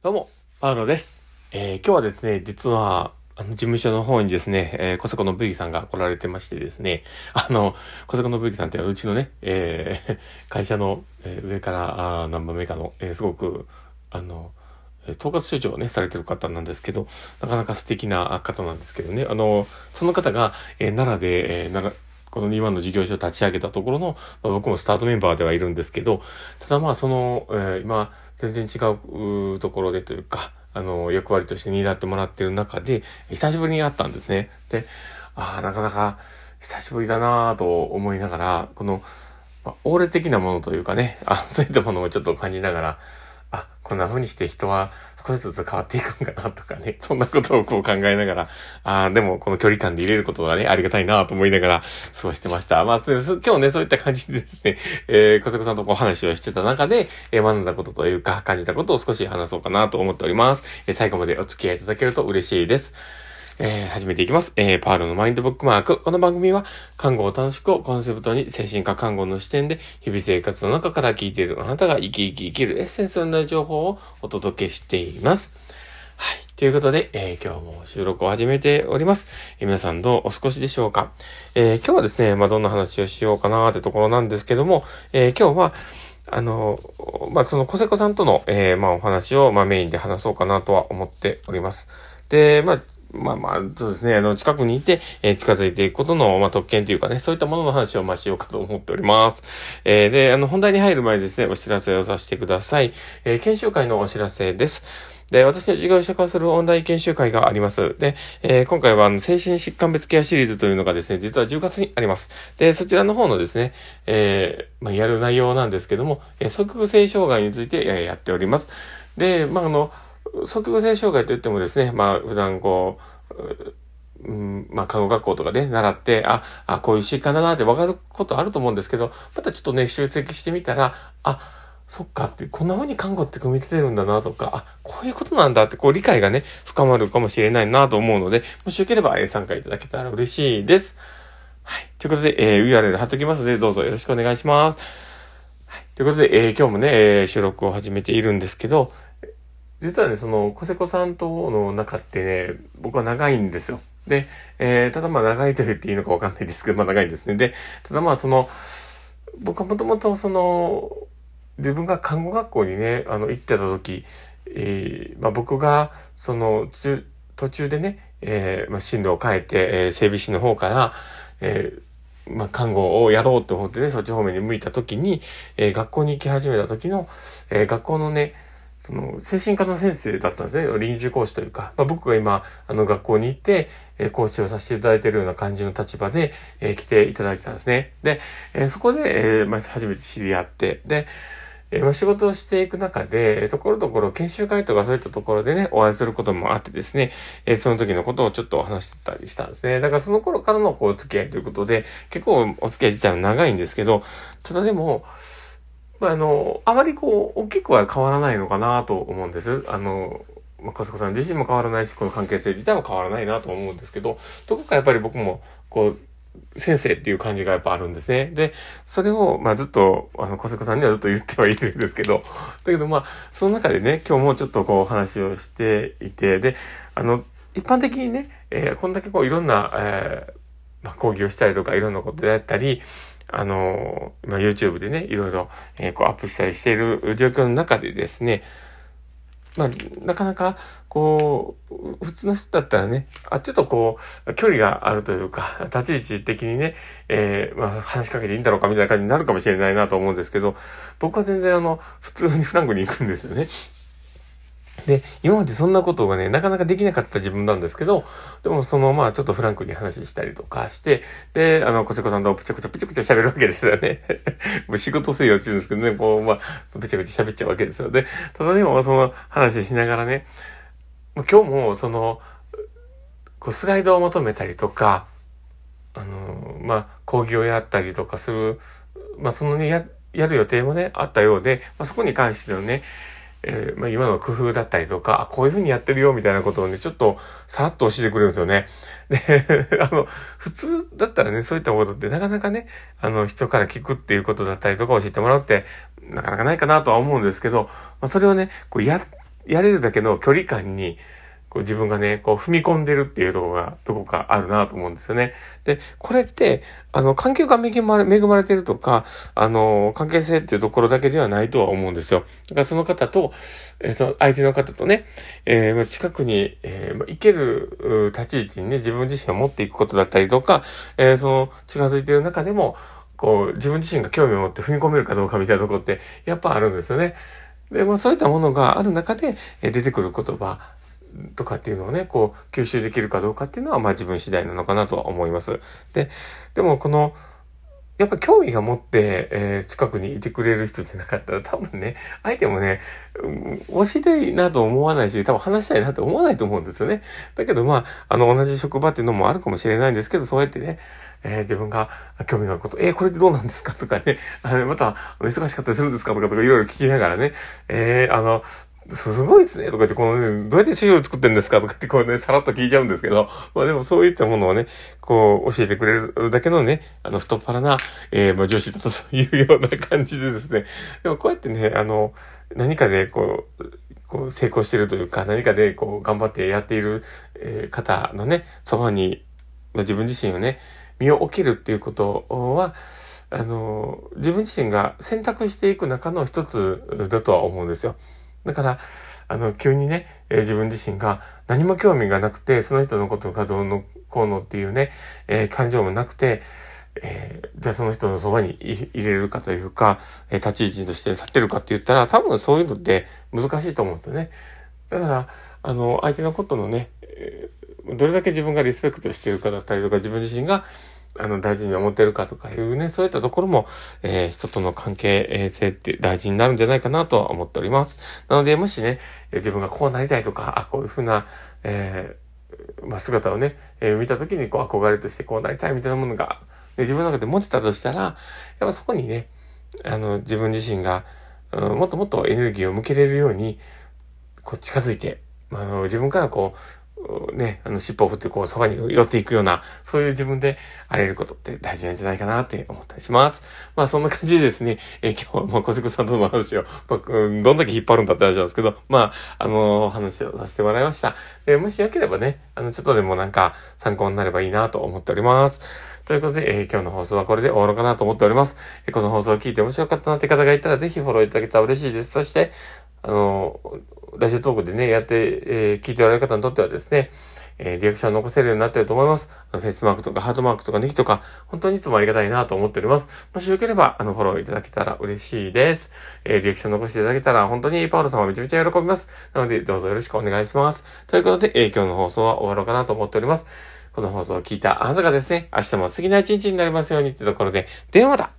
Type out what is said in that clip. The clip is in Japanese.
どうも、パウロです。えー今日はですね、実は、あの、事務所の方にですね、えー、小坂のブギさんが来られてましてですね、あの、小坂のブギさんってうちのね、えー 会社の、えー上から、あ何番目かの、えーすごく、あの、統括所長をね、されてる方なんですけど、なかなか素敵な方なんですけどね、あの、その方が、えー奈良で、えー奈良、この2番の事業所を立ち上げたところの、まあ、僕もスタートメンバーではいるんですけど、ただまあその、えー今、全然違うところでというか、あの、役割として担ってもらってる中で、久しぶりに会ったんですね。で、ああ、なかなか久しぶりだなぁと思いながら、この、まあ、オーレ的なものというかね、あそういったものをちょっと感じながら、あ、こんな風にして人は少しずつ変わっていくんかなとかね、そんなことをこう考えながら、ああ、でもこの距離感で入れることがね、ありがたいなと思いながら過ごしてました。まあ、今日ね、そういった感じでですね、えー、小坂さんとこう話をしてた中で、えー学んだことというか、感じたことを少し話そうかなと思っております。えー最後までお付き合いいただけると嬉しいです。えー始めていきます。えーパールのマインドブックマーク。この番組は、看護を楽しくをコンセプトに、精神科看護の視点で、日々生活の中から聞いているあなたが生き生き生きるエッセンスになる情報をお届けしています。はい。ということで、えー今日も収録を始めております。えー皆さんどうお過ごしでしょうか？えー今日はですね、まあ、どんな話をしようかなーってところなんですけども、え今日は、あの、まあ、その、小瀬子さんとの、えまあ、お話を、ま、メインで話そうかなとは思っております。で、まあ、まあまあ、そうですね、あの、近くにいて、えー近づいていくことの、まあ、特権というかね、そういったものの話を、まあ、しようかと思っております。えーで、あの、本題に入る前ですね、お知らせをさせてください。えー研修会のお知らせです。で、私の事業者化するオンライン研修会があります。で、えー今回はあの精神疾患別ケアシリーズというのがですね、実は10月にあります。で、そちらの方のですね、えーまあ、やる内容なんですけども、えー側部性障害について、えやっております。で、まあ、あの、側部性障害といってもですね、まあ、普段こう、うん、まあ、看護学校とかで習って、あ、あ、こういう疾患だなって分かることあると思うんですけど、またちょっとね、集積してみたら、あ、そっかって、こんな風に看護って組み立てるんだなとか、あ、こういうことなんだって、こう理解がね、深まるかもしれないなと思うので、もしよければ、参加いただけたら嬉しいです。はい。ということで、えー URL 貼っときますので、どうぞよろしくお願いします。はい。ということで、えー今日もね、えー収録を始めているんですけど、実はね、その、小瀬子さんとの中ってね、僕は長いんですよ。で、えーただまあ長いと言っていいのかわかんないですけど、まあ長いんですね。で、ただまあその、僕はもともとその、自分が看護学校にね、あの、行ってた時、えーまあ僕が、その、途中でね、えーまあ進路を変えて、えー整備士の方から、えーまあ、看護をやろうと思ってね、そっち方面に向いた時に、えー学校に行き始めた時の、えー学校のね、その、精神科の先生だったんですね。臨時講師というか、まあ、僕が今、あの、学校に行って、え講師をさせていただいているような感じの立場で、え来ていただいてたんですね。で、えそこで、えまあ、初めて知り合って、で、えまあ、仕事をしていく中で、ところどころ研修会とかそういったところでね、お会いすることもあってですね、えその時のことをちょっとお話してたりしたんですね。だからその頃からのこう、お付き合いということで、結構お付き合い自体は長いんですけど、ただでも、まあ、あの、あまりこう、大きくは変わらないのかなと思うんです。あの、まあ、かすこさん自身も変わらないし、この関係性自体も変わらないなと思うんですけど、どこかやっぱり僕も、こう、先生っていう感じがやっぱあるんですね。で、それを、まあずっと、あの、小坂さんにはずっと言ってはいるんですけど、だけどまあ、その中でね、今日もちょっとこう話をしていて、で、あの、一般的にね、えーこんだけこういろんな、えーまあ、講義をしたりとかいろんなことであったり、あのまあ、YouTube でね、いろいろ、えーこうアップしたりしている状況の中でですね、まあ、なかなか、こう、普通の人だったらね、あ、ちょっとこう、距離があるというか、立ち位置的にね、えーまあ、話しかけていいんだろうかみたいな感じになるかもしれないなと思うんですけど、僕は全然あの、普通にフランクに行くんですよね。で、今までそんなことがね、なかなかできなかった自分なんですけど、でもその、まあ、ちょっとフランクに話したりとかして、で、あの、小瀬子さんとぷちゃくちゃぷちゃくちゃ喋るわけですよね。もう仕事せよ中ですけどね、こう、まあ、ぷちゃくちゃ喋っちゃうわけですよ。で、ただでもその話しながらね、今日もその、こう、スライドを求めたりとか、あの、まあ、講義をやったりとかする、まあ、そのね、や、やる予定もね、あったようで、まあ、そこに関してのね、えーまあ、今の工夫だったりとか、あ、こういう風にやってるよ、みたいなことをね、ちょっとさらっと教えてくれるんですよね。で、あの、普通だったらね、そういったことってなかなかね、あの、人から聞くっていうことだったりとか教えてもらうって、なかなかないかなとは思うんですけど、まあ、それをね、こう、や、やれるだけの距離感に、こう自分がね、こう踏み込んでるっていうところがどこかあるなと思うんですよね。で、これって、あの、環境が恵まれ、恵まれてるとか、あの、関係性っていうところだけではないとは思うんですよ。だからその方と、えー、その相手の方とね、えー、近くに、えー、行ける立ち位置にね、自分自身を持っていくことだったりとか、えー、その近づいている中でも、こう、自分自身が興味を持って踏み込めるかどうかみたいなところって、やっぱあるんですよね。で、まあそういったものがある中で、出てくる言葉とかっていうのをね、こう、吸収できるかどうかっていうのは、まあ自分次第なのかなとは思います。で、でもこの、やっぱ興味が持って、えー、近くにいてくれる人じゃなかったら多分ね、相手もね、うん、教えたいなと思わないし、多分話したいなって思わないと思うんですよね。だけどまあ、あの、同じ職場っていうのもあるかもしれないんですけど、そうやってね、えー、自分が興味があること、えー、これってどうなんですか？とかね、あの、また、忙しかったりするんですか？とかとかいろいろ聞きながらね、えー、あの、すごいですね。とか言って、このね、どうやって資料作ってんですか？とかってこうね、さらっと聞いちゃうんですけど、まあでもそういったものをね、こう教えてくれるだけのね、あの太っ腹な、えー、まあ女子だというような感じでですね、でもこうやってね、あの、何かでこう、こう成功してるというか、何かでこう頑張ってやっている、えー、方のね、そばに、まあ、自分自身をね、身を置けるっていうことは、あの、自分自身が選択していく中の一つだとは思うんですよ。だから、あの、急にね、えー、自分自身が何も興味がなくて、その人のことがどうのこうのっていうね、えー、感情もなくて、えー、じゃあその人のそばに入れるかというか、え立ち位置として立ってるかって言ったら、多分そういうのって難しいと思うんですよね。だから、あの、相手のことのね、えどれだけ自分がリスペクトしてるかだったりとか、自分自身が、あの、大事に思ってるかとかいうね、そういったところも、えー、人との関係性って大事になるんじゃないかなとは思っております。なので、もしね、自分がこうなりたいとか、あ、こういうふうな、えー、まあ、姿をね、えー、見たときに、こう、憧れとしてこうなりたいみたいなものが、ね、自分の中で持ってたとしたら、やっぱそこにね、あの、自分自身が、うん、もっともっとエネルギーを向けれるように、こう、近づいて、あの、自分からこう、ね、あの、尻尾を振ってこう、そばに寄っていくような、そういう自分であれることって大事なんじゃないかなって思ったりします。まあ、そんな感じでですね、え今日は、まあ、小関さんとの話を、まあ、どんだけ引っ張るんだって話なんですけど、まあ、あのー、話をさせてもらいました。で、もしよければね、あの、ちょっとでもなんか参考になればいいなと思っております。ということで、えー、今日の放送はこれで終わろうかなと思っております。えー、この放送を聞いて面白かったなって方がいたら、ぜひフォローいただけたら嬉しいです。そして、あの、ラジオトークでね、やって、えー、聞いておられる方にとってはですね、えー、リアクションを残せるようになってると思います。フェイスマークとかハートマークとかネギとか、本当にいつもありがたいなと思っております。もしよければ、あの、フォローいただけたら嬉しいです。えー、リアクション残していただけたら、本当にパウロさんはめちゃめちゃ喜びます。なので、どうぞよろしくお願いします。ということで、えー、今日の放送は終わろうかなと思っております。この放送を聞いたあなたがですね、明日も過ぎな一日になりますようにってところで、電話だ